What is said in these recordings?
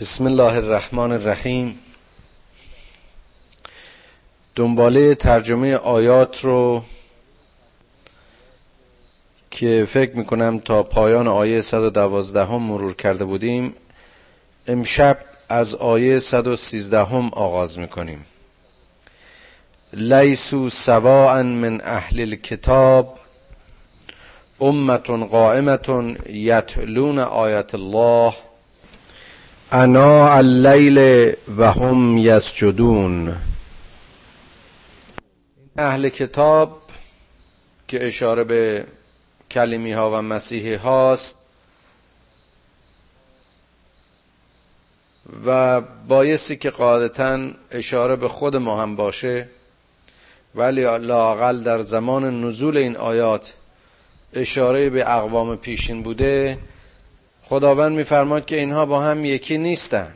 بسم الله الرحمن الرحیم. دنباله ترجمه آیات رو که فکر می‌کنم تا پایان آیه 112 هم مرور کرده بودیم امشب از آیه 113 هم آغاز می‌کنیم. لیسو سواء من اهل الكتاب امت قائمت یتلون آیت الله انا اللیل و هم یسجدون. اهل کتاب که اشاره به کلمی ها و مسیحی هاست و بایستی که قاعدتا اشاره به خود ما هم باشه ولی لاقل در زمان نزول این آیات اشاره به اقوام پیشین بوده خداوند میفرماد که اینها با هم یکی نیستن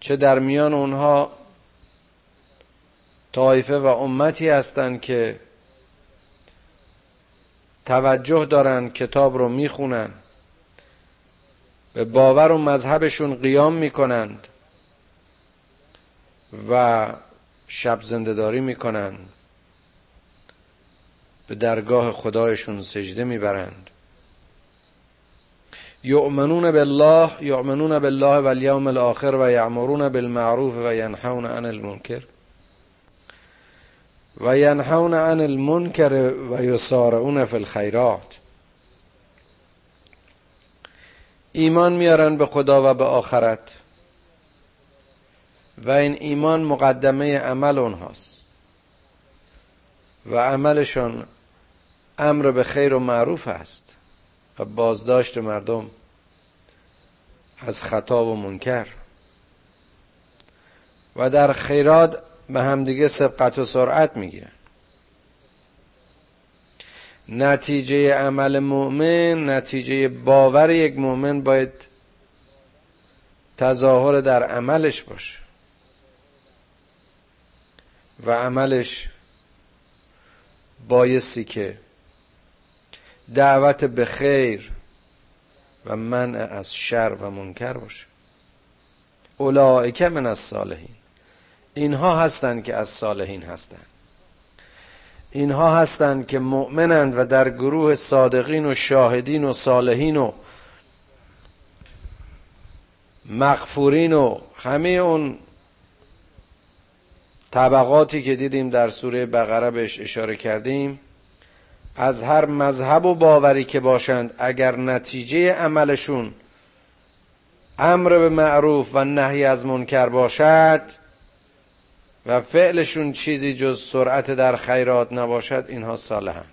چه در میان اونها طایفه و امتی هستند که توجه دارن کتاب رو می‌خونن به باور و مذهبشون قیام می‌کنند و شب زندهداری می‌کنند. به درگاه خدایشون سجده می‌برند. یؤمنون بالله یؤمنون بالله و الیوم الاخر و یعمرون بالمعروف و ینحون عن المنکر و ینحون عن المنکر و یسارعون فی الخیرات ایمان میارن به خدا و به آخرت. و این ایمان مقدمه عمل اونهاست و عملشون امر به خیر و معروف است. و بازداشت مردم. از خطا و منکر. و در خیرات به همدیگه سبقت و سرعت می‌گیرن. نتیجه عمل مؤمن نتیجه باور یک مؤمن باید تظاهر در عملش باشه. و عملش بایستی که دعوت به خیر و منع از شر و منکر باشه. اولئک من از صالحین اینها هستند که از صالحین هستند. اینها هستند که مؤمنند و در گروه صادقین و شاهدین و صالحین و مغفورین و همه اون طبقاتی که دیدیم در سوره بقره بهش اشاره کردیم از هر مذهب و باوری که باشند اگر نتیجه عملشون امر به معروف و نهی از منکر باشد و فعلشون چیزی جز سرعت در خیرات نباشد اینها صالحن.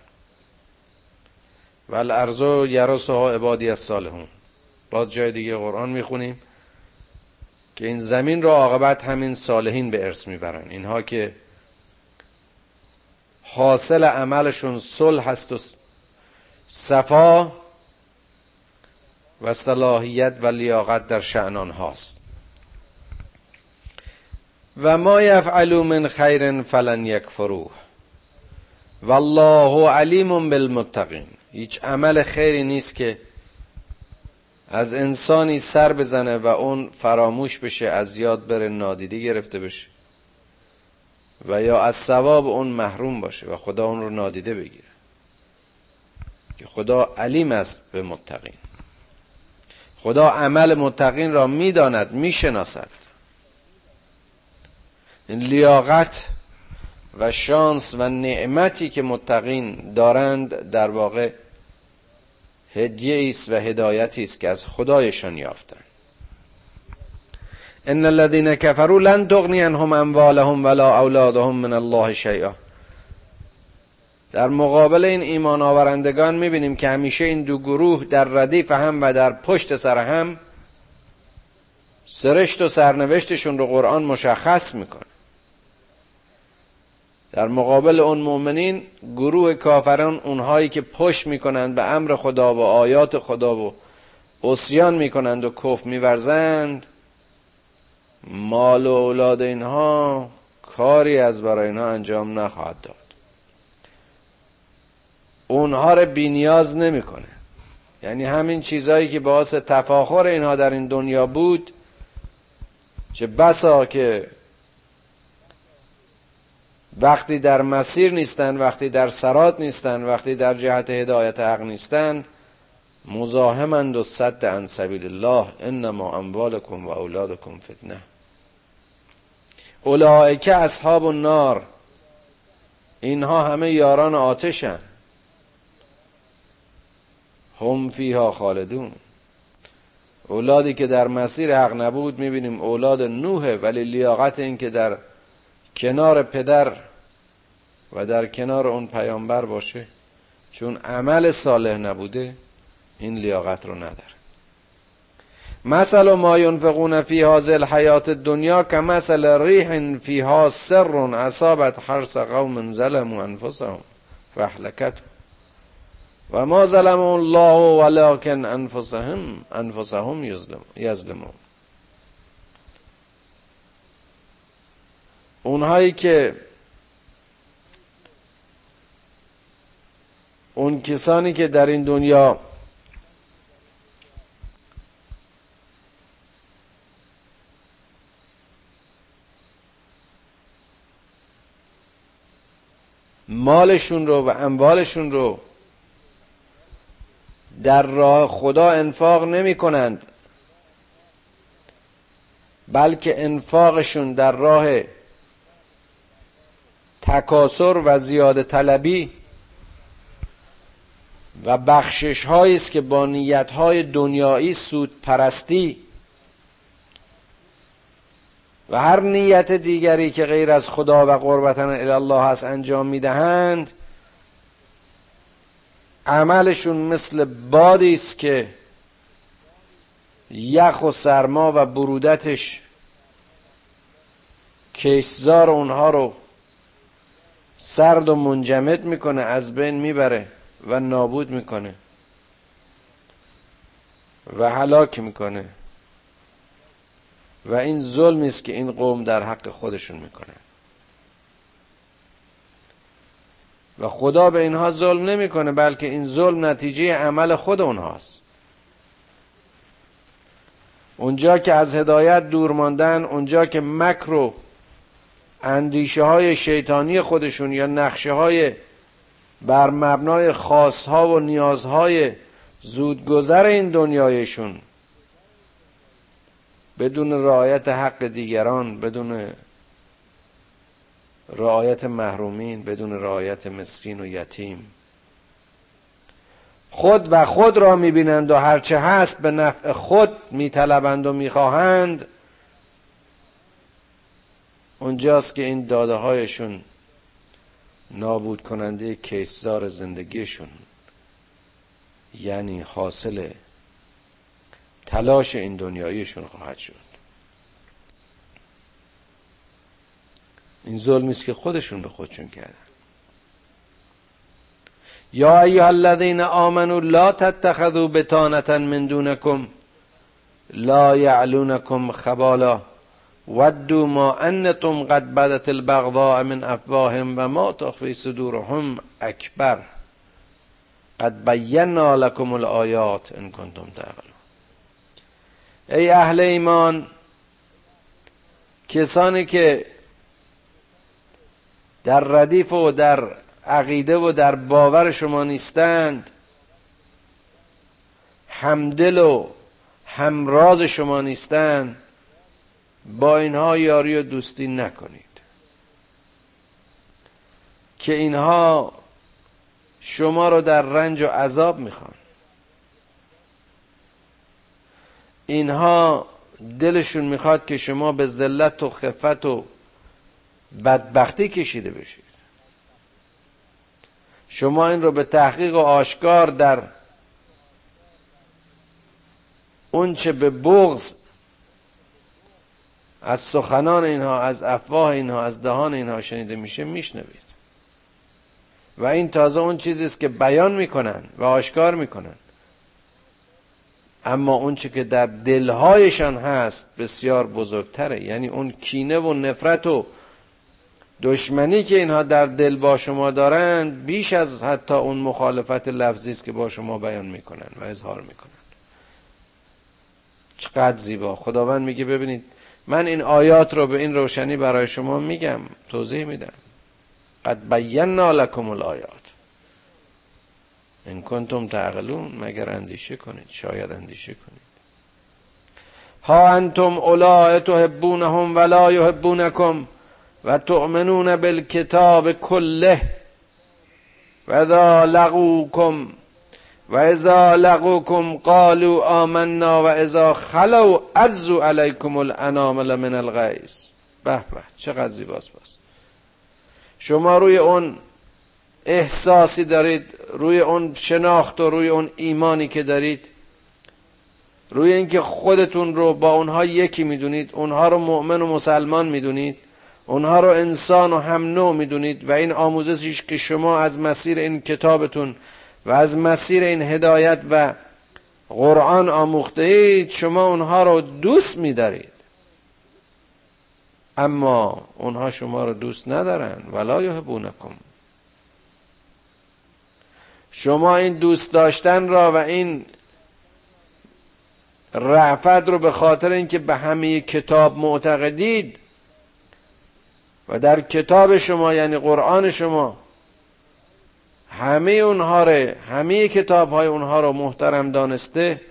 و الارض یرسها عبادی از صالحون باز جای دیگه قرآن می‌خونیم که این زمین را عاقبت همین صالحین به ارث می‌برن. اینها که حاصل عملشون صلح هست و صفا و صلاحیت و لیاقت در شعنان هاست و ما یفعلوا من خیر فلن یکفروه. والله علیم بالمتقین. هیچ عمل خیری نیست که از انسانی سر بزنه و اون فراموش بشه از یاد بره نادیده گرفته بشه. و یا از ثواب اون محروم باشه و خدا اون رو نادیده بگیره. که خدا علیم است به متقین. خدا عمل متقین را می‌داند می‌شناسد. این لیاقت و شانس و نعمتی که متقین دارند در واقع هدیه است و هدایتی است که از خدایشان یافتند. ان الذين كفروا لن تغني عنهم اموالهم ولا اولادهم من الله شيئا. در مقابل این ایمان آورندگان می‌بینیم که همیشه این دو گروه در ردیف هم و در پشت سر هم سرشت و سرنوشتشون رو قرآن مشخص می‌کنه. در مقابل اون مؤمنین گروه کافران اونهایی که پشت می‌کنند به امر خدا و آیات خدا و اسیان می‌کنند و کف میورزند. مال و اولاد اینها کاری از برای اینها انجام نخواهد داد. اونها رو بینیاز نمی‌کنه. یعنی همین چیزهایی که باعث تفاخر اینها در این دنیا بود چه بسا که وقتی در مسیر نیستن وقتی در سرات نیستن وقتی در جهت هدایت حق نیستن مزاحمند و صد عن سبیل الله انما اموالکم و اولادکم فتنه. اولئک اصحاب النار. اینها همه یاران آتشن. هم فیها خالدون. اولادی که در مسیر حق نبود می‌بینیم. اولاد نوحه ولی لیاقت این که در کنار پدر و در کنار اون پیامبر باشه. چون عمل صالح نبوده این لیاقت رو نداره. مثل ما ینفقون فی هذه الحیات الدنیا که مثل ریح فیها سر اصابت حرس قوم ظلموا فاهلكت و ما ظلم الله ولكن انفسهم انفسهم یظلمون اونهایی که اون کسانی که در این دنیا مالشون رو و اموالشون رو در راه خدا انفاق نمی کنند. بلکه انفاقشون در راه تکاسر و زیاده طلبی و بخشش است که با نیت های دنیایی سود پرستی و هر نیت دیگری که غیر از خدا و قربتن الله هست انجام می‌دهند عملشون مثل بادی است که یخ و سرما و برودتش کشزار اونها رو سرد و منجمد می‌کنه از بین می‌بره و نابود می‌کنه و هلاک می‌کنه. و این ظلمی است که این قوم در حق خودشون می‌کنه. و خدا به اینها ظلم نمی‌کنه بلکه این ظلم نتیجه عمل خود اونهاست. اونجا که از هدایت دور ماندن اونجا که مکر و اندیشه های شیطانی خودشون یا نقشه های بر مبنای خواستها و نیازهای زودگذر این دنیایشون بدون رعایت حق دیگران بدون رعایت محرومین بدون رعایت مسکین و یتیم. خود و خود را می‌بینند و هرچه هست به نفع خود میطلبند و می‌خواهند. اونجاست که این داده هایشون نابود کننده کیسزار زندگیشون یعنی حاصل تلاش این دنیاییشون خواهد شد. این ظلمی است که خودشون به خودشون کردن. یا ایها الذین آمنوا لا تتخذوا بطانه من دونکم لا یعلونکم خبالا ودوا ما انتم قد بدت البغضاء من افواهم و ما تخفی صدورهم اکبر. قد بینا لكم الآیات ان کنتم تعقلون. ای اهل ایمان کسانی که در ردیف و در عقیده و در باور شما نیستند همدل و همراز شما نیستند با اینها یاری و دوستی نکنید. که اینها شما رو در رنج و عذاب می‌خوان. اینها دلشون می‌خواد که شما به ذلت و خفت و بدبختی کشیده بشید. شما این رو به تحقیق و آشکار در اونچه به بغض از سخنان اینها از افواه اینها از دهان اینها شنیده میشه میشنوید. و این تازه اون چیزی است که بیان می‌کنن و آشکار می‌کنن. اما اون که در دلهایشان هست بسیار بزرگتره. یعنی اون کینه و نفرت و دشمنی که اینها در دل با شما دارند بیش از حتی اون مخالفت لفظی است که با شما بیان می‌کنن و اظهار می‌کنن چقدر زیبا. خداوند میگه ببینید من این آیات رو به این روشنی برای شما میگم توضیح میدم. قد بینا لکم الآیات. ان کنتم تعقلون مگر اندیشه کنید شاید اندیشه کنید. ها انتم اولئک تحبونهم ولا یحبونکم و تؤمنون بالکتاب کله و اذا لقوکم و اذا لقوکم قالوا آمنا و اذا خلو عزو علیکم الانامل من الغیظ. به به چقدر زیباست باز شما روی اون احساسی دارید روی اون شناخت و روی اون ایمانی که دارید؟ روی اینکه خودتون رو با اونها یکی می‌دونید اونها رو مؤمن و مسلمان می‌دونید اونها رو انسان و هم نوع می‌دونید و این آموزشی که شما از مسیر این کتابتون و از مسیر این هدایت و قرآن آموخته اید شما اونها رو دوست میدارید. اما اونها شما رو دوست ندارن. ولا یحبونکم. شما این دوست داشتن را و این رعفت رو به خاطر اینکه به همه کتاب معتقدید و در کتاب شما یعنی قرآن شما همه اونها رو همه کتاب های اونها رو محترم دانسته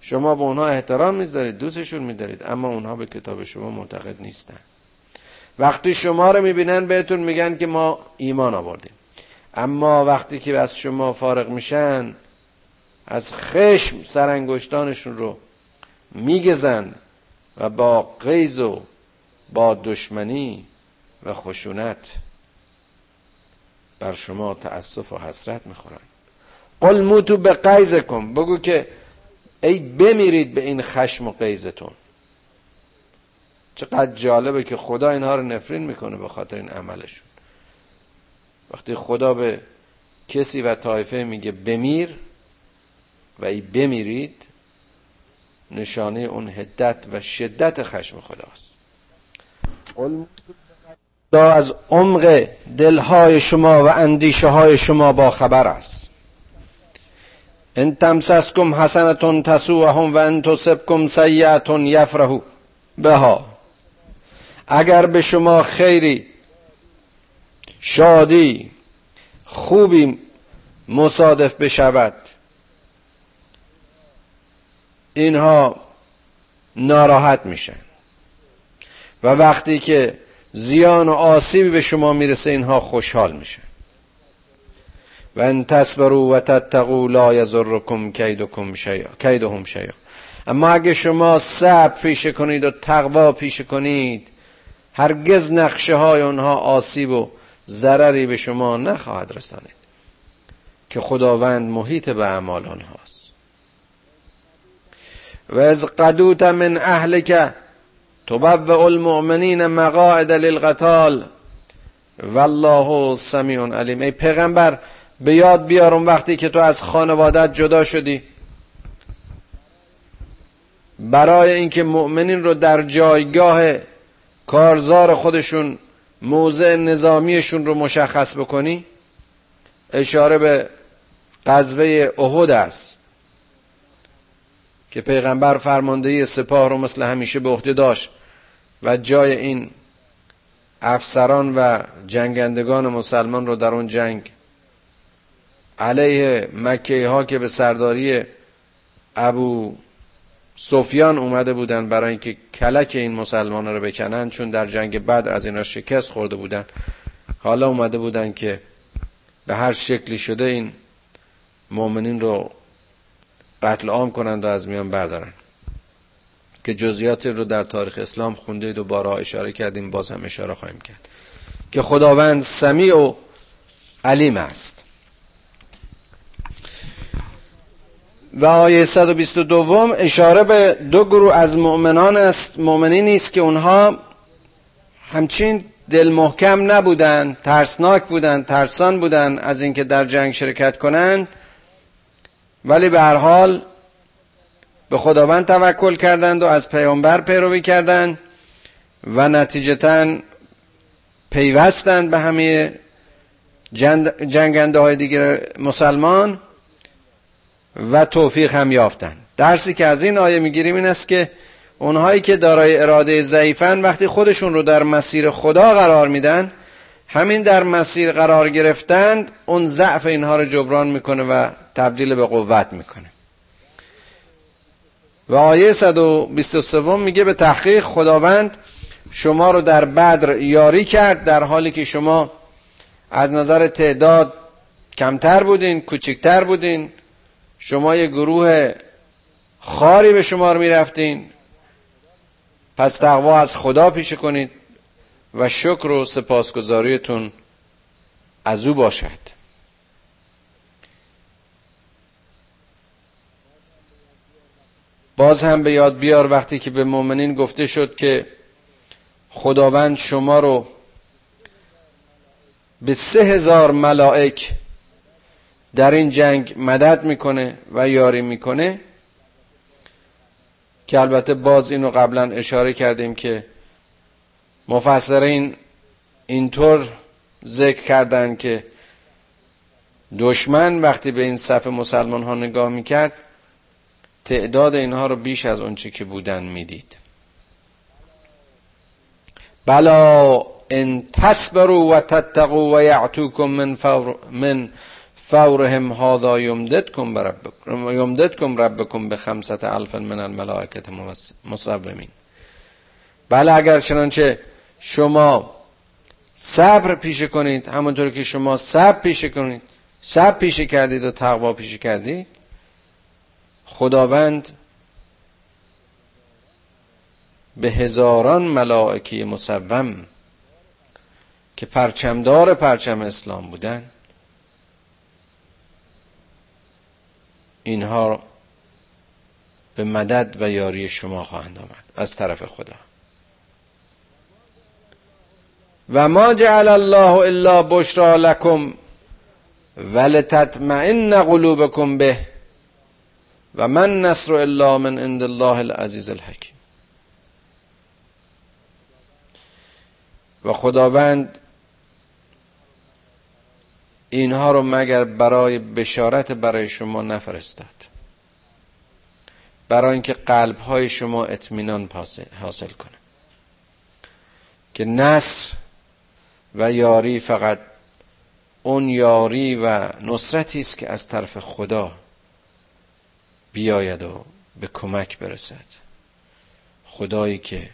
شما به اونها احترام می‌ذارید دوستشون میدارید اما اونها به کتاب شما معتقد نیستن. وقتی شما رو می‌بینن بهتون میگن که ما ایمان آوردیم. اما وقتی که از شما فارغ میشن از خشم سرانگشتانشون رو میگزن و با قیز و با دشمنی و خشونت بر شما تأسف و حسرت می‌خورن. قل موتو به قیزکم بگو که ای بمیرید به این خشم و قیزتون چقدر جالبه که خدا اینها رو نفرین می‌کنه به خاطر این عملشون. وقتی خدا به کسی و طایفه میگه بمیر و ای بمیرید نشانه اون هدت و شدت خشم خداست. خدا از عمق دلهای شما و اندیشه های شما با خبر است. ان تمسسکم حسنتون تسوهم و ان تصبکم سیئتون یفرحو. بها. اگر به شما خیری شادی خوبی مصادف بشود. اینها ناراحت میشن و وقتی که زیان و آسیبی به شما می‌رسه اینها خوشحال میشن و ان تصبروا و تتقوا لا یضرکم کیدکم شیئا کیدهم شیئا. اما اگه شما صبر پیشه کنید و تقوا پیشه کنید هرگز نقشه های اونها آسیب و ضرری به شما نخواهد رسانید که خداوند محیط به اعمال آنهاست. و از قدوت من اهلک تبوع المؤمنین مقاعد للقتال. والله سمیع علیم. ای پیغمبر به یاد بیارم وقتی که تو از خانوادت جدا شدی. برای اینکه مؤمنین رو در جایگاه کارزار خودشون موضع نظامیشون رو مشخص بکنی اشاره به قذبه احد است که پیغمبر فرماندهی سپاه رو مثل همیشه به عهده داشت و جای این افسران و جنگندگان مسلمان رو در اون جنگ علیه مکه ها که به سرداری ابو سفیان اومده بودن برای اینکه کلک این مسلمان رو بکنن چون در جنگ بدر از اینا شکست خورده بودن. حالا اومده بودن که به هر شکلی شده این مؤمنین رو قتل عام کنند و از میان بردارن. که جزئیات رو در تاریخ اسلام خونده و بارها اشاره کردیم باز هم اشاره خواهیم کرد. که خداوند سمیع و علیم است. و آیه 122 اشاره به دو گروه از مؤمنان است. مؤمنینی است که اونها همچین دل محکم نبودند ترسناک بودند ترسان بودند از اینکه در جنگ شرکت کنند. ولی به هر حال به خداوند توکل کردند و از پیامبر پیروی کردند و نتیجتا پیوستند به همه جنگنده های دیگر مسلمان. و توفیق هم یافتند درسی که از این آیه می‌گیریم این است که اونهایی که دارای اراده ضعیفن وقتی خودشون رو در مسیر خدا قرار میدن همین در مسیر قرار گرفتند اون ضعف اینها رو جبران می‌کنه و تبدیل به قوت می‌کنه. و آیه 123 میگه به تحقیق خداوند شما رو در بدر یاری کرد در حالی که شما از نظر تعداد کمتر بودین کوچکتر بودین شما یه گروه خاری به شمار می‌رفتین پس تقوا از خدا پیشه کنید و شکر و سپاسگزاریتون از او باشد. باز هم به یاد بیار وقتی که به مؤمنین گفته شد که خداوند شما رو به سه هزار ملائک در این جنگ مدد می‌کنه و یاری می‌کنه که البته باز اینو قبلا اشاره کردیم که مفسرین اینطور ذکر کردن که دشمن وقتی به این صف مسلمان ها نگاه می‌کرد تعداد اینها رو بیش از اونچه که بودن می‌دید. بلا ان تصبروا و تتقوا و یعتوکم من, فور من فورهم هذا یمددکم بربکم یمددکم ربکم به خمسة الف من الملائکت مصومین بله اگر چنانچه شما صبر پیشه کنید همونطور که شما صبر پیشه کنید صبر پیشه کردید و تقوا پیشه کردید خداوند به هزاران ملائکی مصوم که پرچمدار پرچم اسلام بودن اینها به مدد و یاری شما خواهند آمد از طرف خدا. و ما جعل الله الا بشرا لكم ولتطمئن قلوبكم به و من نصر الا من عند الله العزیز الحکیم. و خداوند اینها رو مگر برای بشارت برای شما نفرستاد؟ برای اینکه قلب های شما اطمینان حاصل کنه. که نصر و یاری فقط اون یاری و نصرتی است که از طرف خدا بیاید و به کمک برسد. خدایی که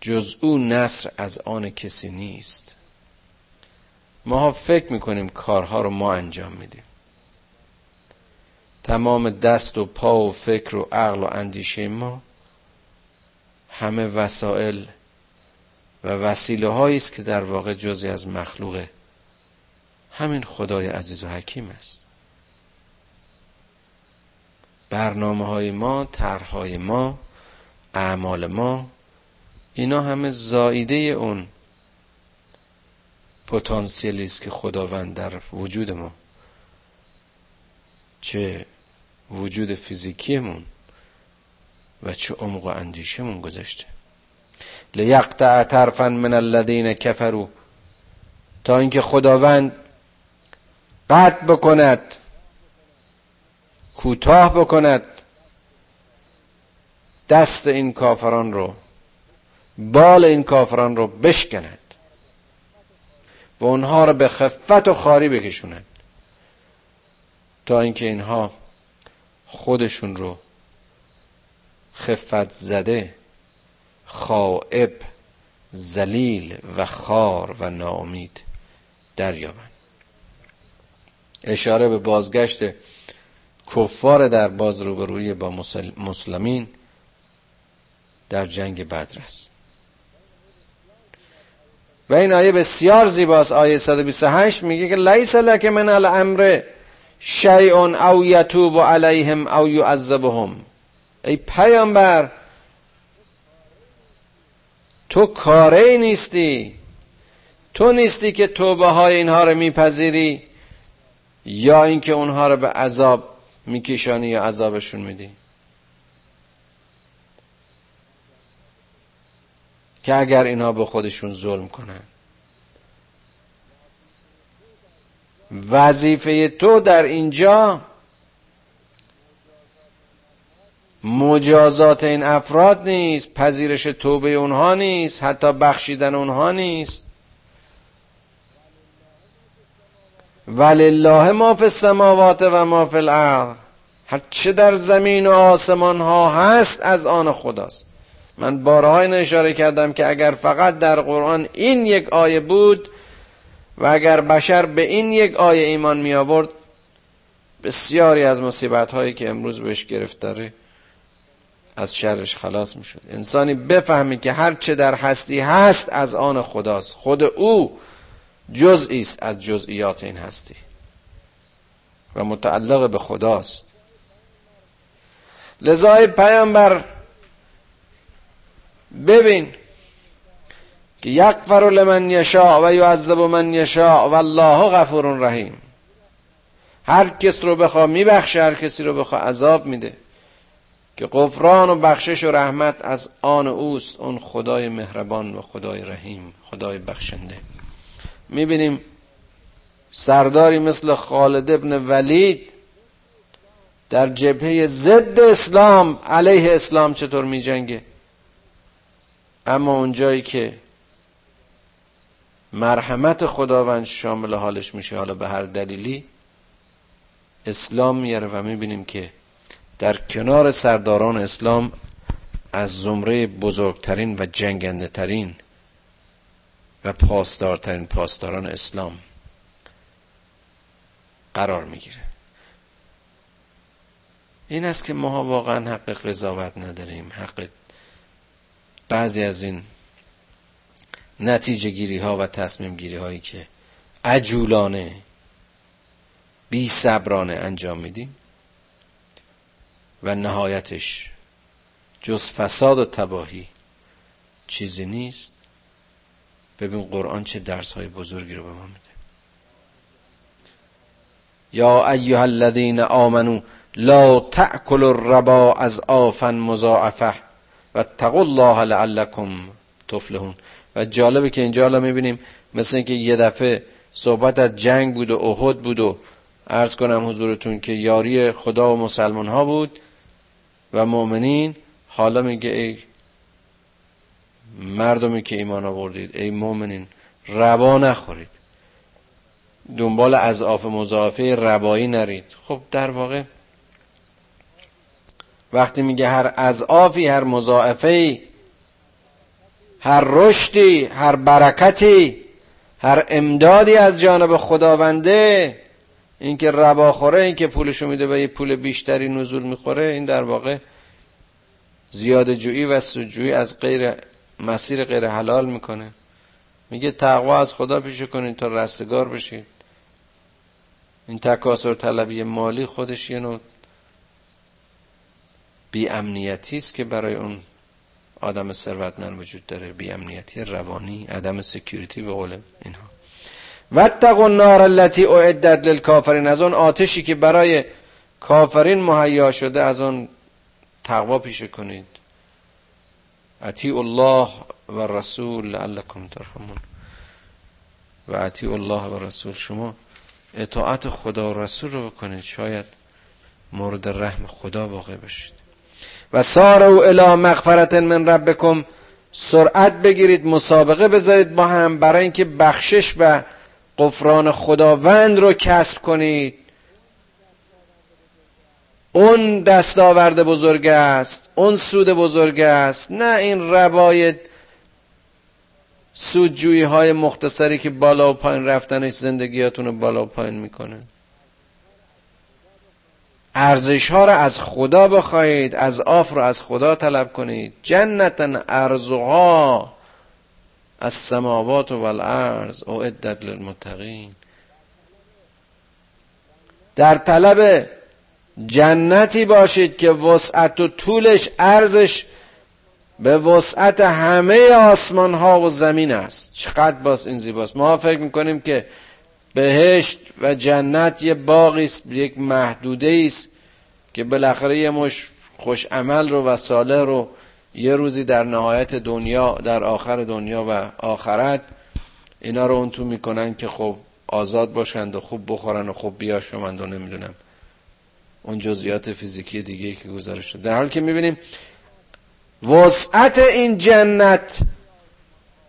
جز او نصر از آن کسی نیست. ما فکر می‌کنیم کارها رو ما انجام میدیم. تمام دست و پا و فکر و عقل و اندیشه ما همه وسایل و وسیله هایی است که در واقع جزی از مخلوق همین خدای عزیز و حکیم است. برنامه های ما طرحهای ما اعمال ما اینا همه زایده اون پتانسیلی است که خداوند در وجود ما. چه وجود فیزیکیمون و چه عمق و اندیشمون گذاشته لیقطع طرفا من الذین کفروا. تا اینکه خداوند قطع بکند کوتاه بکند دست این کافران رو بال این کافران رو بشکند. و اونها رو به خفت و خاری بکشوند تا اینکه اینها خودشون رو خفت زده خائب زلیل و خار و ناامید دریابند اشاره به بازگشت کفار در باز روبروی با مسلمین در جنگ بدر است. و این آیه بسیار زیباست. آیه 128 میگه که لیس لک من الامر شیء او یتوب علیهم او یعذبهم. ای پیامبر تو کاره نیستی. تو نیستی که توبه های اینها رو میپذیری یا اینکه اونها رو به عذاب میکشانی یا عذابشون میدی. که اگر اینا به خودشون ظلم کنن. وظیفه تو در اینجا مجازات این افراد نیست پذیرش توبه اونها نیست حتی بخشیدن اونها نیست. ولله ما فی السماوات و ما فی الارض. هر چه در زمین و آسمان ها هست از آن خداست. من بارها این اشاره کردم که اگر فقط در قرآن این یک آیه بود و اگر بشر به این یک آیه ایمان می آورد بسیاری از مصیبت هایی که امروز بهش گرفتاره از شرش خلاص می شد. انسانی بفهمی که هر چه در هستی هست از آن خداست. خود او جزئی است از جزئیات این هستی و متعلق به خداست. لذای پیامبر ببین که یغفر لمن یشاء و یعذب من یشاء و الله غفور رحیم. هر کس رو بخوا میبخشه هر کسی رو بخوا عذاب میده. که غفران و بخشش و رحمت از آن اوست اون خدای مهربان و خدای رحیم خدای بخشنده. می‌بینیم سرداری مثل خالد ابن ولید در جبهه ضد اسلام علیه اسلام چطور میجنگه؟ اما اونجایی که مرحمت خداوند شامل حالش میشه حالا به هر دلیلی اسلام میاره و می‌بینیم که در کنار سرداران اسلام از زمره بزرگترین و جنگنده ترین و پاسدارترین پاسداران اسلام قرار می‌گیره. این است که ما واقعا حق قضاوت نداریم حق بعضی از این نتیجه گیری ها و تصمیم گیری هایی که عجولانه بی صبرانه انجام میدیم و نهایتش جز فساد و تباهی چیزی نیست. ببین قرآن چه درس های بزرگی رو به ما میده. یا ایها الذین آمنو لا تأکل الربا از آفن مضاعفه. و اتقوا الله لعلکم تفلحون. و جالبه که اینجا الان می‌بینیم مثل اینکه یه دفعه صحبت از جنگ بود و احد بود و عرض کنم حضورتون که یاری خدا و مسلمان ها بود و مؤمنین حالا میگه ای مردمی که ایمان آوردید ای مؤمنین ربا نخورید. دنبال از آف مضاعفه ربایی نرید. خب در واقع وقتی میگه هر از آفی هر مضاعفه هر رشدی هر برکتی هر امدادی از جانب خداونده اینکه ربا خوره اینکه پولشو میده و یه پول بیشتری نزول می‌خوره این در واقع زیاده جویی و سودجویی از غیر مسیر غیر حلال می‌کنه. میگه تقوا از خدا پیشه کنید تا رستگار بشید این تکاسر طلبی مالی خودش یه نوع بی امنیتی است که برای اون آدم ثروتمند وجود داره. بی امنیتی روانی عدم سکیوریتی به قول اینها. واتقوا النار التي اعدت للكافرین از اون آتشی که برای کافرین مهیا شده از اون تقوا پیشه کنید. اطیع الله و رسول لعلکم ترحمون. و اطیع الله و رسول شما اطاعت خدا و رسول رو بکنید. شاید مورد رحم خدا واقع بشید. و سارو الی مغفرت من ربکم. سرعت بگیرید مسابقه بذارید با هم برای اینکه بخشش و قفران خداوند رو کسب کنید. اون دستاورد بزرگ است اون سود بزرگ است نه این روایت سودجویی های مختصری که بالا و پایین رفتنش زندگیاتون رو بالا و پایین می‌کنه. ارزش ها را از خدا بخواهید از آف رو از خدا طلب کنید. جنتا ارزها از سماوات و الارض او عدت للمتقین. در طلب جنتی باشید که وسعت و طولش ارزش به وسعت همه آسمان ها و زمین است. چقدر باز این زیباست. ما فکر می‌کنیم که بهشت و جنت یه باقی است یک محدوده است که بالاخره یه مش خوش عمل رو و صالح رو یه روزی در نهایت دنیا در آخر دنیا و آخرت اینا رو اون تو می‌کنن که خب آزاد باشند و خوب بخورن و خوب بیاشومند و نمی‌دونم اون جزئیات فیزیکی دیگه که گزارش شد در حالی که می‌بینیم وسعت این جنت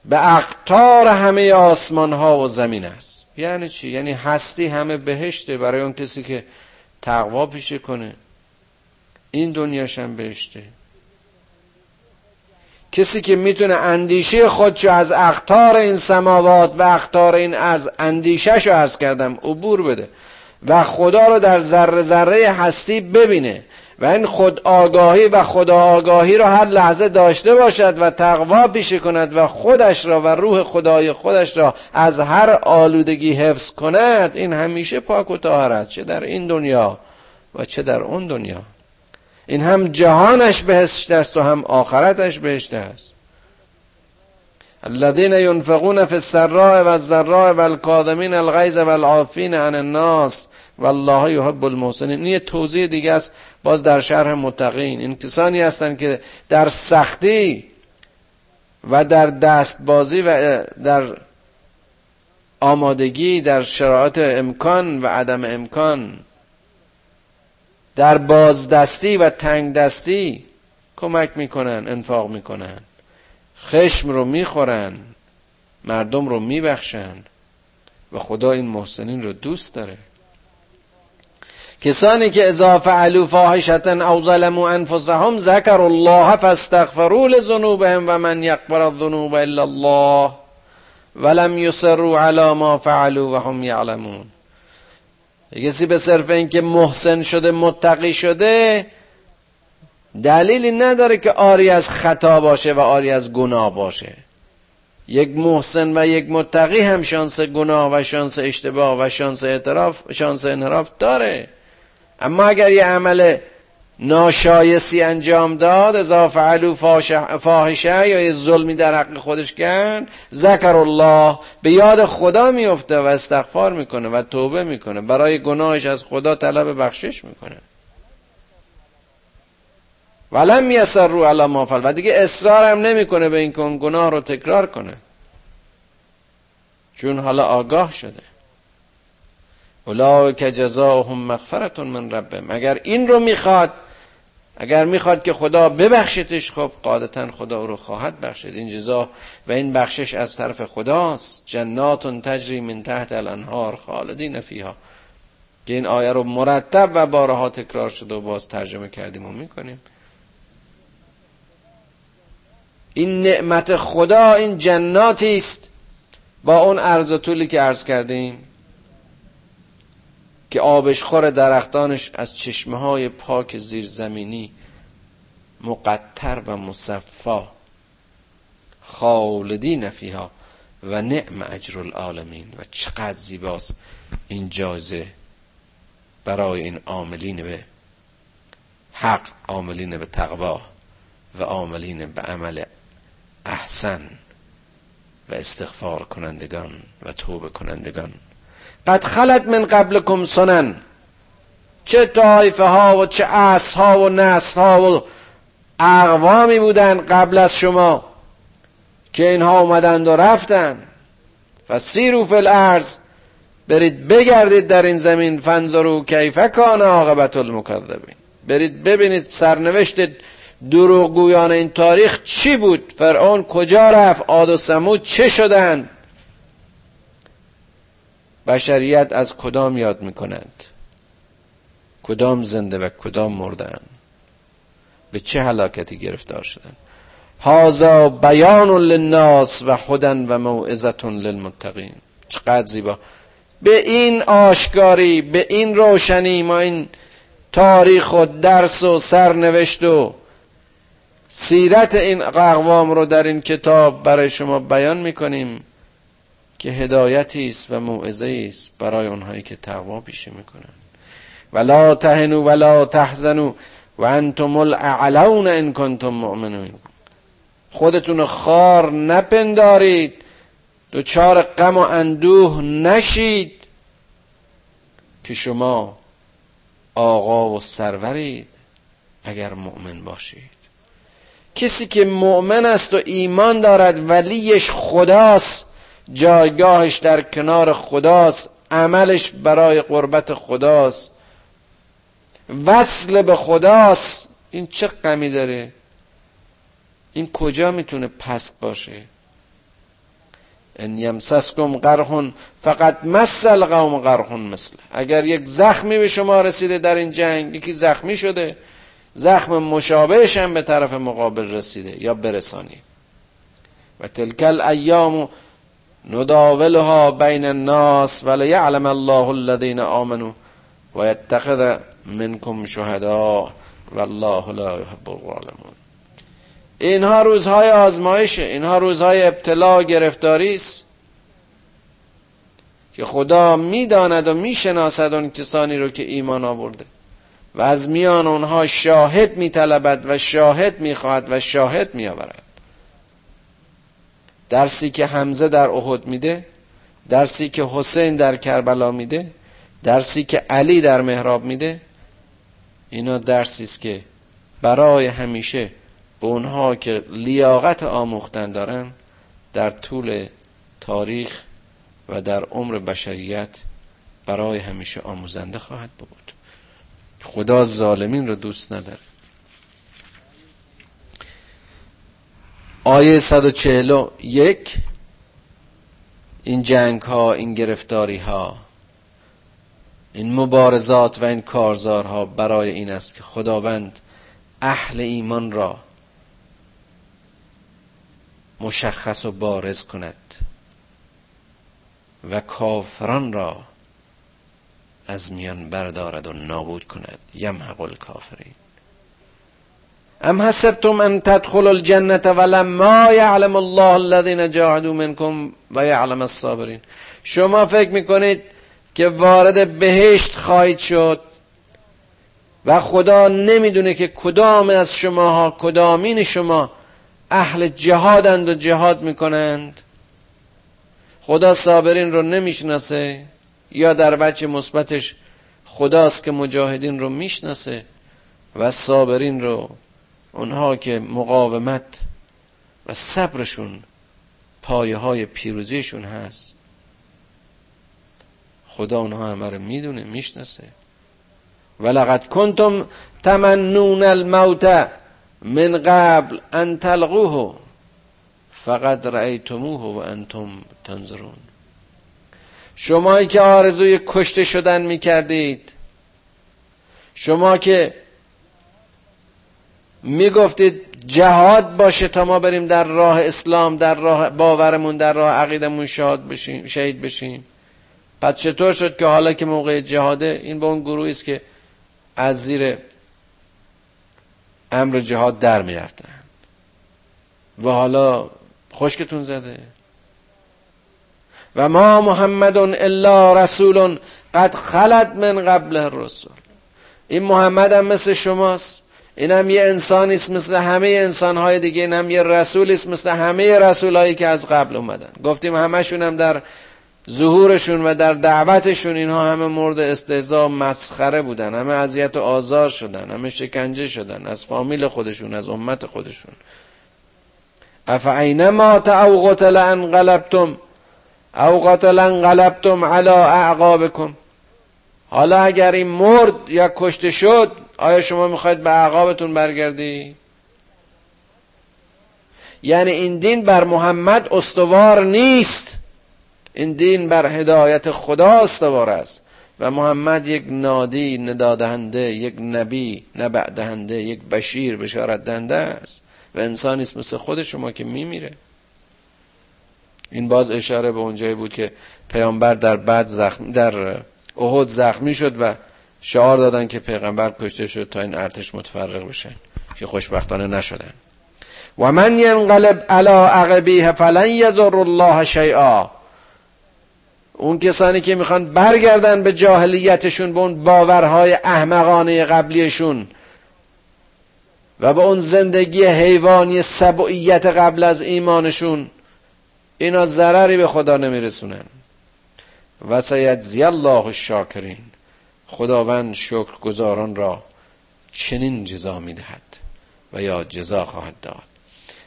به اقطار همه آسمان ها و زمین است. یعنی چی؟ یعنی هستی همه بهشته برای اون کسی که تقوا پیشه کنه. این دنیاش هم بهشته. کسی که می‌تونه اندیشه خودشو از اختار این سماوات و اختار این ارز اندیشهشو از کردم عبور بده و خدا رو در ذره ذره هستی ببینه. و این خود آگاهی و خدا آگاهی رو هر لحظه داشته باشد و تقوا پیشه کند و خودش را و روح خدای خودش را از هر آلودگی حفظ کند. این همیشه پاک و طاهر است چه در این دنیا و چه در اون دنیا. این هم جهانش بهشت است و هم آخرتش بهشت است. الذين ينفقون في السراء والضراء والكاظمين الغيظ والعافين عن الناس. والله يحب المحسنين این یه توضیح دیگه است باز در شرح متقین این کسانی هستند که در سختی و در دستبازی و در آمادگی در شرایط امکان و عدم امکان در بازدستی و تنگ دستی کمک می‌کنن انفاق می‌کنن خشم رو می‌خورن مردم رو میبخشن و خدا این محسنین رو دوست داره کسانی که اذا فعلوا فاحشتا او ظلموا انفسهم ذکر الله فاستغفروا لذنوبهم و من یغفر الذنوب الا الله ولم یصروا على ما فعلوا وهم یعلمون. کسی به صرف اینکه محسن شده متقی شده دلیلی نداره که آری از خطا باشه و آری از گناه باشه. یک محسن و یک متقی هم شانس گناه و شانس اشتباه و شانس اعتراف شانس انحراف داره. اما اگر یه عمل ناشایستی انجام داد اذا فعلو فاحشه یا یه ظلمی در حق خودش کرد ذکر الله به یاد خدا میفته و استغفار می‌کنه و توبه می‌کنه. برای گناهش از خدا طلب بخشش می‌کنه. ولم یسر رو علا مافل و دیگه اصرار هم نمی‌کنه به این گناه رو تکرار کنه. چون حالا آگاه شده. که جزاهم مغفرتون من ربهم. اگر این رو می‌خواد اگر می‌خواد که خدا ببخشتش خب قادتا خدا رو خواهد بخشید. این جزا و این بخشش از طرف خداست. جنات تجری من تحت الانهار خالدین فیها. که این آیه رو مرتب و بارها تکرار شده و باز ترجمه کردیم و می‌کنیم. این نعمت خدا این جناتی است. با اون عرض طولی که عرض کردیم که آبش خور درختانش از چشمه های پاک زیرزمینی مقطر و مصفا. خالدین فیها و نعم اجر العالمین. و چقدر زیباست این جایزه برای این عاملین به حق عاملین به تقوا و عاملین به عمل احسن و استغفار کنندگان و توبه کنندگان. قد خلت من قبلکم سنن. چه طایفه ها و چه عصر ها و نسل ها و اقوامی بودن قبل از شما که اینها اومدند و رفتن. و سیرو فی الارض برید بگردید در این زمین فنظرو کیفه کان عاقبت المکذبین. برید ببینید سرنوشت دروغگویان این تاریخ چی بود. فرعون کجا رفت؟ عاد و سمود چه شدند بشریت از کدام یاد می‌کنند؟ کدام زنده و کدام مردن؟ به چه هلاکتی گرفتار شدن هازا بیان للناس و خودن و موعظتون للمتقین. چقدر زیبا. به این آشکاری به این روشنی ما این تاریخ و درس و سرنوشت و سیرت این اقوام رو در این کتاب برای شما بیان می‌کنیم. که هدایتی است و موعظه است برای اونهایی که تقوا پیشه می‌کنن ولا تهنوا ولا تحزنوا و انتم الاعلون ان کنتم مؤمنین. خودتون خار نپندارید. دوچار غم و اندوه نشید که شما آقا و سرورید اگر مؤمن باشید. کسی که مؤمن است و ایمان دارد ولیش خداست. جایگاهش در کنار خداست عملش برای قربت خداست. وصل به خداست. این چه غمی داره؟ این کجا می‌تونه پست باشه؟ ان یمسسکم قرحون فقط مثل قوم قرحون مثل. اگر یک زخمی به شما رسیده در این جنگ یکی زخمی شده زخم مشابهش هم به طرف مقابل رسیده یا برسانی. و تلکل ایام نداولها بین الناس یعلم الله الذين آمنوا و یتخذ منکم شهدا والله لا يحب الظالمون. اینها روزهای آزمایشه اینها روزهای ابتلا و گرفتاری است که خدا می‌داند و می‌شناسد اون کسانی رو که ایمان آورده و از میان اونها شاهد میطلبد و شاهد می‌خواهد و شاهد میآورد. درسی که حمزه در احد میده درسی که حسین در کربلا میده درسی که علی در محراب میده اینا درسی است که برای همیشه به اونها که لیاقت آموختن دارن در طول تاریخ و در عمر بشریت برای همیشه آموزنده خواهد بود. خدا ظالمین رو دوست نداره. آیه 141 این جنگ ها این گرفتاری ها این مبارزات و این کارزارها برای این است که خداوند اهل ایمان را مشخص و بارز کند و کافران را از میان بردارد و نابود کند. یمحق الکافرین. ام حسبتم ان تدخلوا الجنه ولما يعلم الله الذين جاهدوا منكم و يعلم الصابرین شما فکر می‌کنید که وارد بهشت خواهید شد و خدا نمی‌دونه که کدام از شماها کدامین شما اهل جهادند و جهاد می‌کنند؟ خدا صابرین رو نمی‌شناسه یا در بچه مثبتش خداست که مجاهدین رو می‌شناسه و صابرین رو اونها که مقاومت و صبرشون پایه های پیروزیشون هست خدا اونها همه رو می‌دونه می‌شناسه. ولقد کنتم تمنون الموت من قبل ان تلقوه فقط رأیتموه و انتم تنظرون. شمایی که آرزوی کشته شدن می‌کردید شما که می‌گفتید جهاد باشه تا ما بریم در راه اسلام در راه باورمون در راه عقیدمون شاد بشیم شهید بشیم. پس چطور شد که حالا که موقع جهاده این به اون گروهی است که از زیر امر جهاد در می‌رفتن. و حالا خشکتون زده. و ما محمد الا رسول قد خلد من قبل الرسول. این محمد هم مثل شماست. این هم یه انسانی است مثل همه انسانهای دیگه این هم یه رسولی است مثل همه رسولهایی که از قبل اومدن. گفتیم همشون هم در ظهورشون و در دعوتشون اینها همه مورد استهزا و مسخره بودن. همه اذیت و آزار شدن همه شکنجه شدن از فامیل خودشون از امت خودشون. افعینما او قتل انقلبتم؟ او قتل انقلبتم علی اعقابکم؟ حالا اگر این مرد یا کشته شد آیا شما می‌خواید به اعقابتون برگردی؟ یعنی این دین بر محمد استوار نیست. این دین بر هدایت خدا استوار است. و محمد یک نادی ندادهنده یک نبی نبع دهنده یک بشیر بشارت دهنده است. و انسانی است مثل خود شما که میمیره. این باز اشاره به اونجایی بود که پیامبر در بعد زخم در احد زخمی شد و شعار دادن که پیغمبر کشته شد تا این ارتش متفرق بشه که خوشبختانه نشدن. و من ینقلب علی عقبیه فلن یضر الله شیئا. اون کسانی که می‌خوان برگردن به جاهلیتشون به اون باورهای احمقانه قبلیشون و به اون زندگی حیوانی سبعیت قبل از ایمانشون اینا ضرری به خدا نمیرسونن. و سیجزی الله الشاکرین. خداوند شکر گزاران را چنین جزا می‌دهد و یا جزا خواهد داد.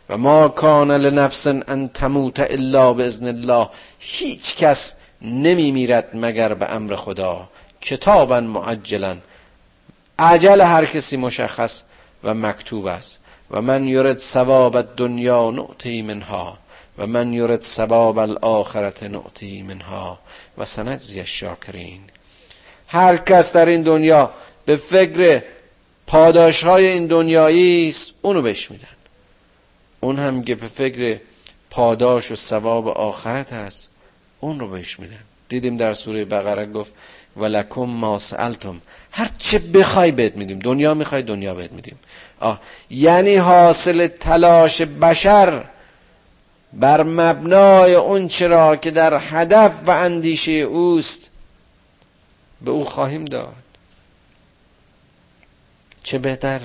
و ما کان لنفس ان تموت الا باذن الله. هیچ کس نمی میرد مگر به امر خدا. کتابا معجلا عجل هر کسی مشخص و مکتوب است. و من یرد ثواب دنیا نعطی منها. و من یرد ثواب الاخرت نعطی منها. و سنجزی الشاکرین. هر کس در این دنیا به فکر پاداش های این دنیایی است اونو بهش میدن. اون هم که به فکر پاداش و ثواب آخرت هست اون رو بهش میدن. دیدیم در سوره بقره گفت ولکم ما سألتم. هر چه بخوای بهت میدیم. دنیا می‌خوای دنیا بهت میدیم. آه. یعنی حاصل تلاش بشر بر مبنای اون چرا که در هدف و اندیشه اوست به او خواهیم داد. چه بهتر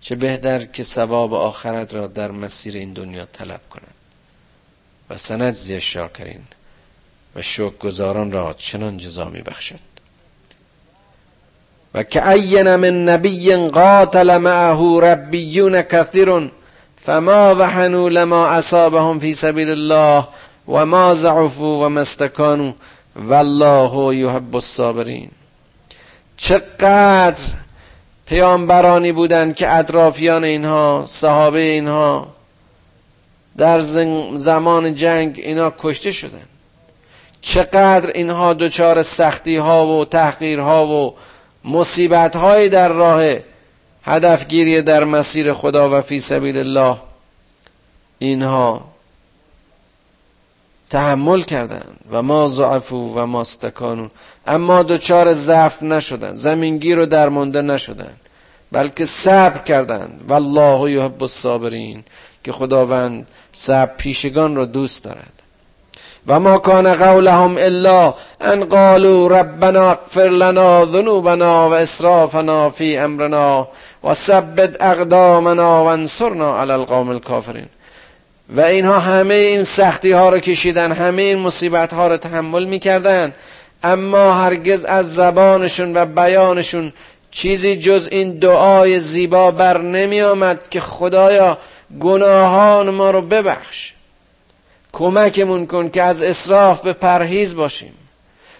چه بهتر که ثواب آخرت را در مسیر این دنیا طلب کنند و سند شاکرین و شکر گذاران را چنان جزا می بخشد. و که این من نبی قاتل معه ربیون کثیر فما وحنوا لما اصابهم فی سبیل الله و ما ضعفوا و مستکانوا والله یحب الصابرین. چقدر پیامبرانی بودند که اطرافیان اینها صحابه اینها در زمان جنگ اینا کشته شدند. چقدر اینها دچار سختی ها و تحقیر ها و مصیبت های در راه هدفگیری در مسیر خدا و فی سبیل الله اینها تحمل کردند و ما ضعفو و ما استکانو. اما دچار ضعف نشدند زمینگیر و درمانده نشدند بلکه صبر کردند والله یحب الصابرین که خداوند صبر پیشگان را دوست دارد. و ما کان قولهم الا ان قالوا ربنا اغفر لنا ذنوبنا و اسرافنا فی امرنا و ثبت اقدامنا و انصرنا علی القوم الكافرین و اینها همه این سختی ها رو کشیدن همه این مصیبت ها رو تحمل می‌کردن. اما هرگز از زبانشون و بیانشون چیزی جز این دعای زیبا بر نمی آمد که خدایا گناهان ما رو ببخش. کمکمون کن که از اصراف به پرهیز باشیم.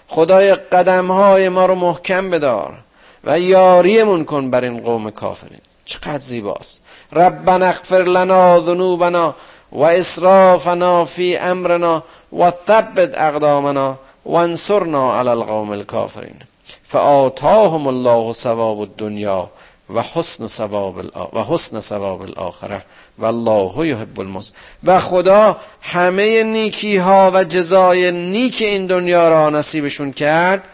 خدای قدمهای ما رو محکم بدار و یاریمون کن بر این قوم کافرین. چقدر زیباست. ربنا اغفر لنا ذنوبنا و اسرافنا فی امرنا و ثبت اقدامنا و انصرنا علی القوم الكافرین فآتاهم الله ثواب الدنیا و حسن ثواب و حسن ثواب الاخره و الله یحب المس و خدا همه نیکی ها و جزای نیک این دنیا را نصیبشون کرد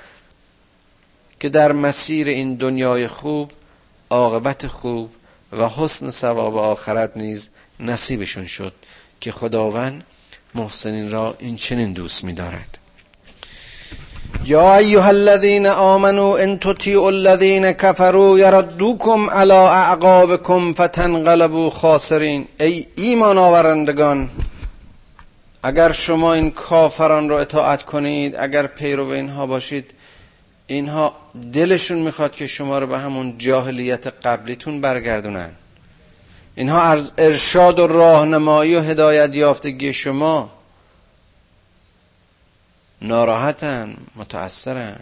که در مسیر این دنیای خوب عاقبت خوب و حسن ثواب آخرت نیز نصیبشون شد. که خداوند محسنین را این چنین دوست می‌دارد. یا ایها الذین آمنوا ان تطیعوا الذین کفروا یردوکم علی اعقابکم فتنقلبوا خاسرین. ای ایمان آورندگان اگر شما این کافران را اطاعت کنید اگر پیرو اینها باشید اینها دلشون می‌خواد که شما رو به همون جاهلیت قبلیتون برگردونن. اینها ارشاد و راهنمایی و هدایت یافتگی شما ناراحتن متأثرن.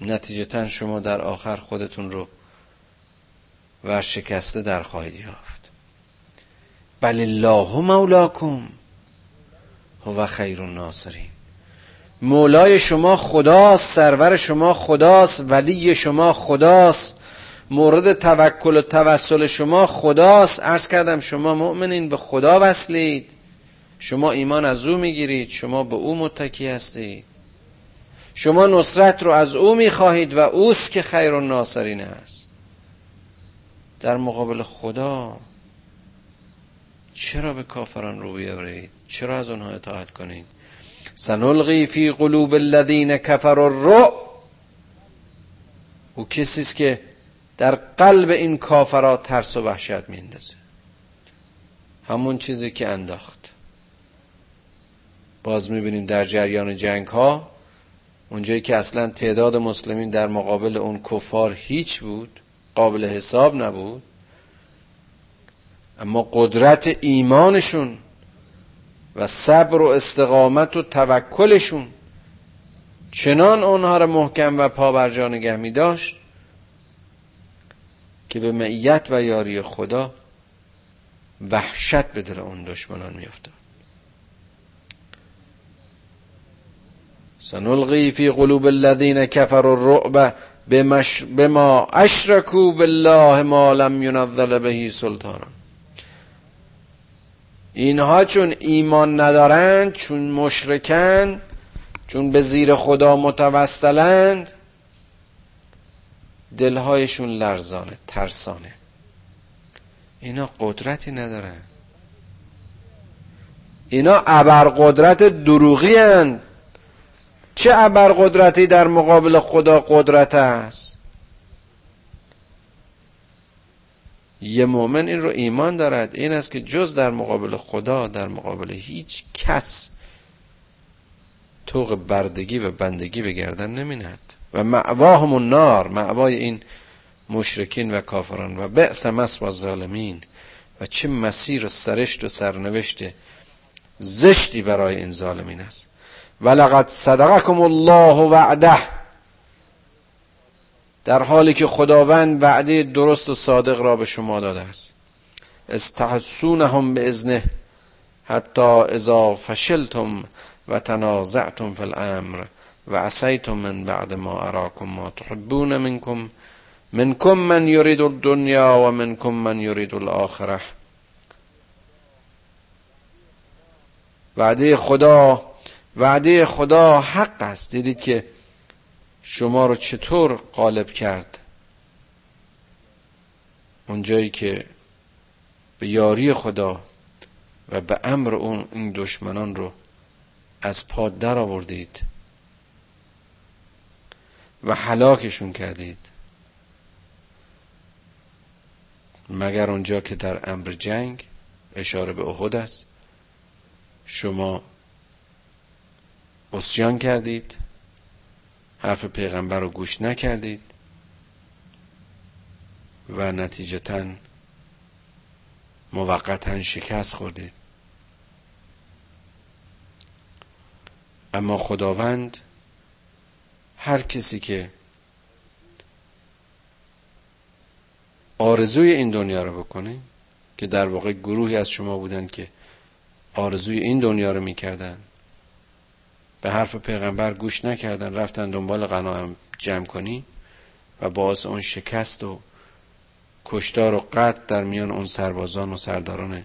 نتیجتا شما در آخر خودتون رو و شکسته در خواهید یافت. بل الله مولاکم هو خیر الناصرین. مولای شما خداست سرور شما خداست ولی شما خداست. مورد توکل و توسل شما خداست. عرض کردم شما مؤمنین به خدا وصلید. شما ایمان از او می‌گیرید شما به او متکی هستید. شما نصرت رو از او می‌خواهید و اوست که خیر و ناصرین است. در مقابل خدا چرا به کافران رو بیاورید چرا از اونها اطاعت کنید؟ سنلغی فی قلوب الذین کفر الرعب. او کسی که در قلب این کافرا ترس و وحشت میندازه همون چیزی که انداخت. باز می‌بینیم در جریان جنگ ها اونجایی که اصلا تعداد مسلمین در مقابل اون کفار هیچ بود قابل حساب نبود اما قدرت ایمانشون و صبر و استقامت و توکلشون. چنان آنها را محکم و پابرجا نگه می داشت که به معیت و یاری خدا وحشت به دل اون دشمنان می افتاد. سنلقی فی قلوب الذین كفروا الرعب بما اشرکوا بالله ما لم ينزل به سلطانا. اینها چون ایمان ندارند چون مشرکند چون به زیر خدا متوسلند دلهایشون لرزانه ترسانه. اینا قدرتی ندارن. اینا ابرقدرت دروغی هن. چه ابرقدرتی در مقابل خدا قدرت است؟ یه مؤمن این رو ایمان دارد. این است که جز در مقابل خدا در مقابل هیچ کس توق بردگی و بندگی به گردن نمینهد. و معواهم النار معوای این مشرکین و کافران. و بئس و ظالمین و چه مسیر و سرشت و سرنوشت زشتی برای این ظالمین است. ولقد صدقکم الله وعده. در حالی که خداوند وعده درست و صادق را به شما داده است. استحسونهم به ازنه حتی اذا فشلتم و تنازعتم فی الامر و عصیتم من بعد ما اراکم ما تحبون منکم منکم من یرید الدنیا و منکم من یرید الاخره وعده خدا وعده خدا حق است. دیدید که شما رو چطور غالب کرد؟ اونجایی که به یاری خدا و به امر اون این دشمنان رو از پا در آوردید و حلاکشون کردید. مگر اونجا که در امر جنگ اشاره به احد است شما اسیان کردید؟ حرف پیغمبر رو گوش نکردید و نتیجتا موقتا شکست خوردید. اما خداوند هر کسی که آرزوی این دنیا رو بکنه که در واقع گروهی از شما بودن که آرزوی این دنیا رو می‌کردن به حرف پیغمبر گوش نکردن رفتن دنبال غنایم جمع کنی و باعث اون شکست و کشتار و قتل در میان اون سربازان و سرداران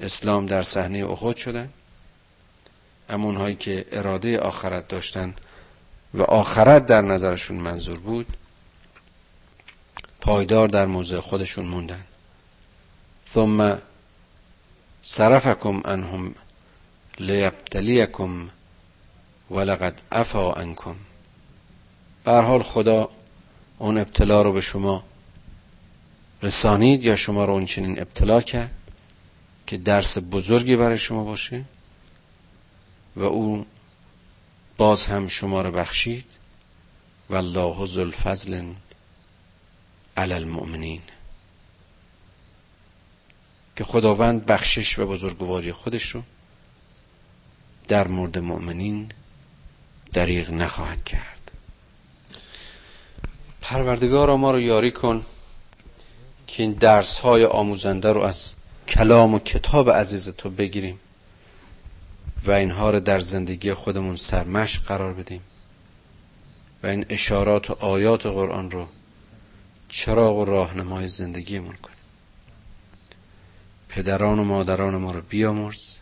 اسلام در صحنه احد شدن اما اونهایی که اراده آخرت داشتن و آخرت در نظرشون منظور بود پایدار در موضع خودشون موندن. ثم صرفکم انهم لیبتلیکم ولقد افا عنکم. بر حال خدا اون ابتلا رو به شما رسانید یا شما رو اون چنین ابتلا کرد که درس بزرگی برای شما باشه و او باز هم شما رو بخشید. و الله ذو الفضل علی المؤمنین. که خداوند بخشش و بزرگواری خودش رو در مورد مؤمنین دریغ نخواهد کرد. پروردگار ما رو یاری کن که این درس های آموزنده رو از کلام و کتاب عزیز تو بگیریم و اینها رو در زندگی خودمون سرمشق قرار بدیم و این اشارات و آیات قرآن رو چراغ و راهنمای زندگیمون کنیم. پدران و مادران ما رو بیامرز.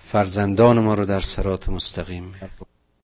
فرزندان ما رو در سرات مستقیم.